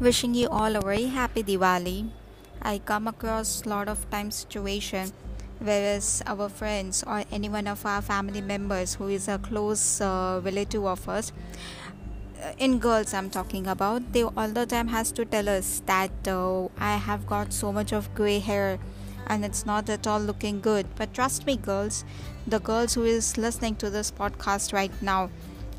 wishing you all a very happy Diwali. I come across lot of time situation whereas our friends or any one of our family members who is a close uh, relative of us uh, in girls i'm talking about they all the time has to tell us that uh, i have got so much of gray hair and it's not at all looking good but trust me girls the girls who is listening to this podcast right now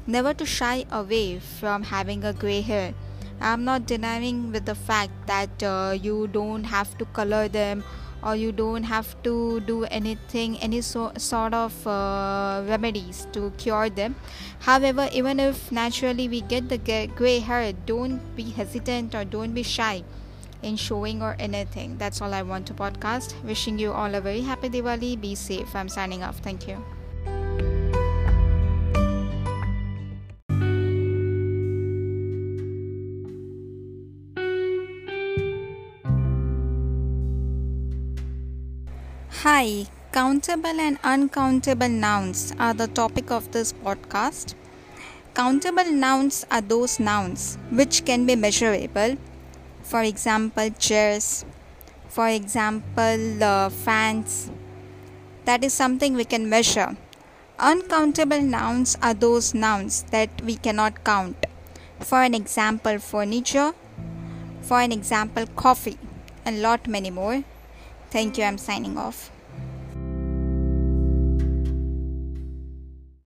never to shy away from having a gray hair i'm not denying with the fact that uh, you don't have to color them or you don't have to do anything any so, sort of uh, remedies to cure them. However even if naturally we get the gray hair don't be hesitant or don't be shy in showing or anything. That's all i want to podcast. Wishing you all a very happy diwali. Be safe. I'm signing off. Thank you Hi, countable and uncountable nouns are the topic of this podcast. Countable nouns are those nouns which can be measurable. For example, chairs. For example, uh, fans. That is something we can measure. Uncountable nouns are those nouns that we cannot count. For an example, furniture. For an example, coffee, and lot many more. Thank you. I'm signing off.